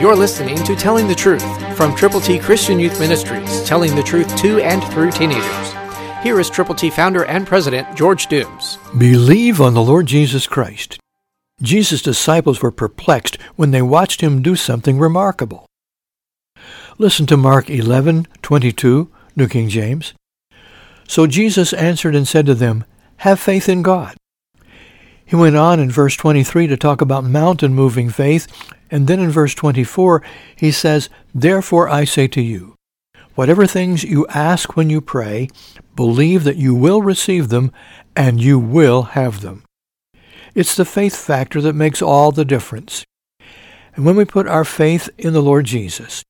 You're listening to Telling the Truth from Triple T Christian Youth Ministries, telling the truth to and through teenagers. Here is Triple T founder and president George Dooms. Believe on the Lord Jesus Christ. Jesus' disciples were perplexed when they watched him do something remarkable. Listen to Mark 11:22, New King James. So Jesus answered and said to them, Have faith in God. He went on in verse 23 to talk about mountain-moving faith, and then in verse 24 he says, Therefore I say to you, whatever things you ask when you pray, believe that you will receive them, and you will have them. It's the faith factor that makes all the difference. And when we put our faith in the Lord Jesus,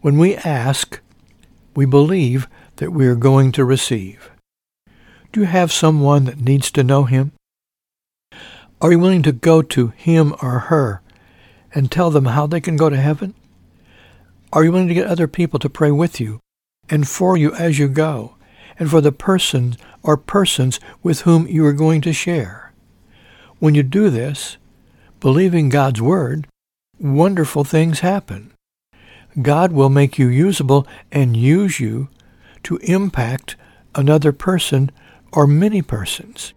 when we ask, we believe that we are going to receive. Do you have someone that needs to know him? Are you willing to go to him or her and tell them how they can go to heaven? Are you willing to get other people to pray with you and for you as you go and for the person or persons with whom you are going to share? When you do this, believing God's word, wonderful things happen. God will make you usable and use you to impact another person or many persons.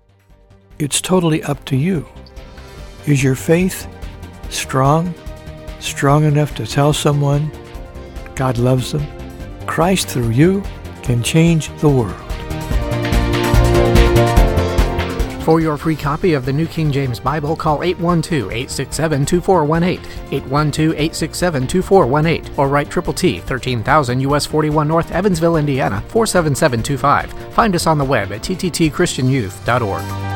It's totally up to you. Is your faith strong? Strong enough to tell someone God loves them? Christ through you can change the world. For your free copy of the New King James Bible, call 812-867-2418, 812-867-2418, or write Triple T, 13,000 US 41 North, Evansville, Indiana, 47725. Find us on the web at tttchristianyouth.org.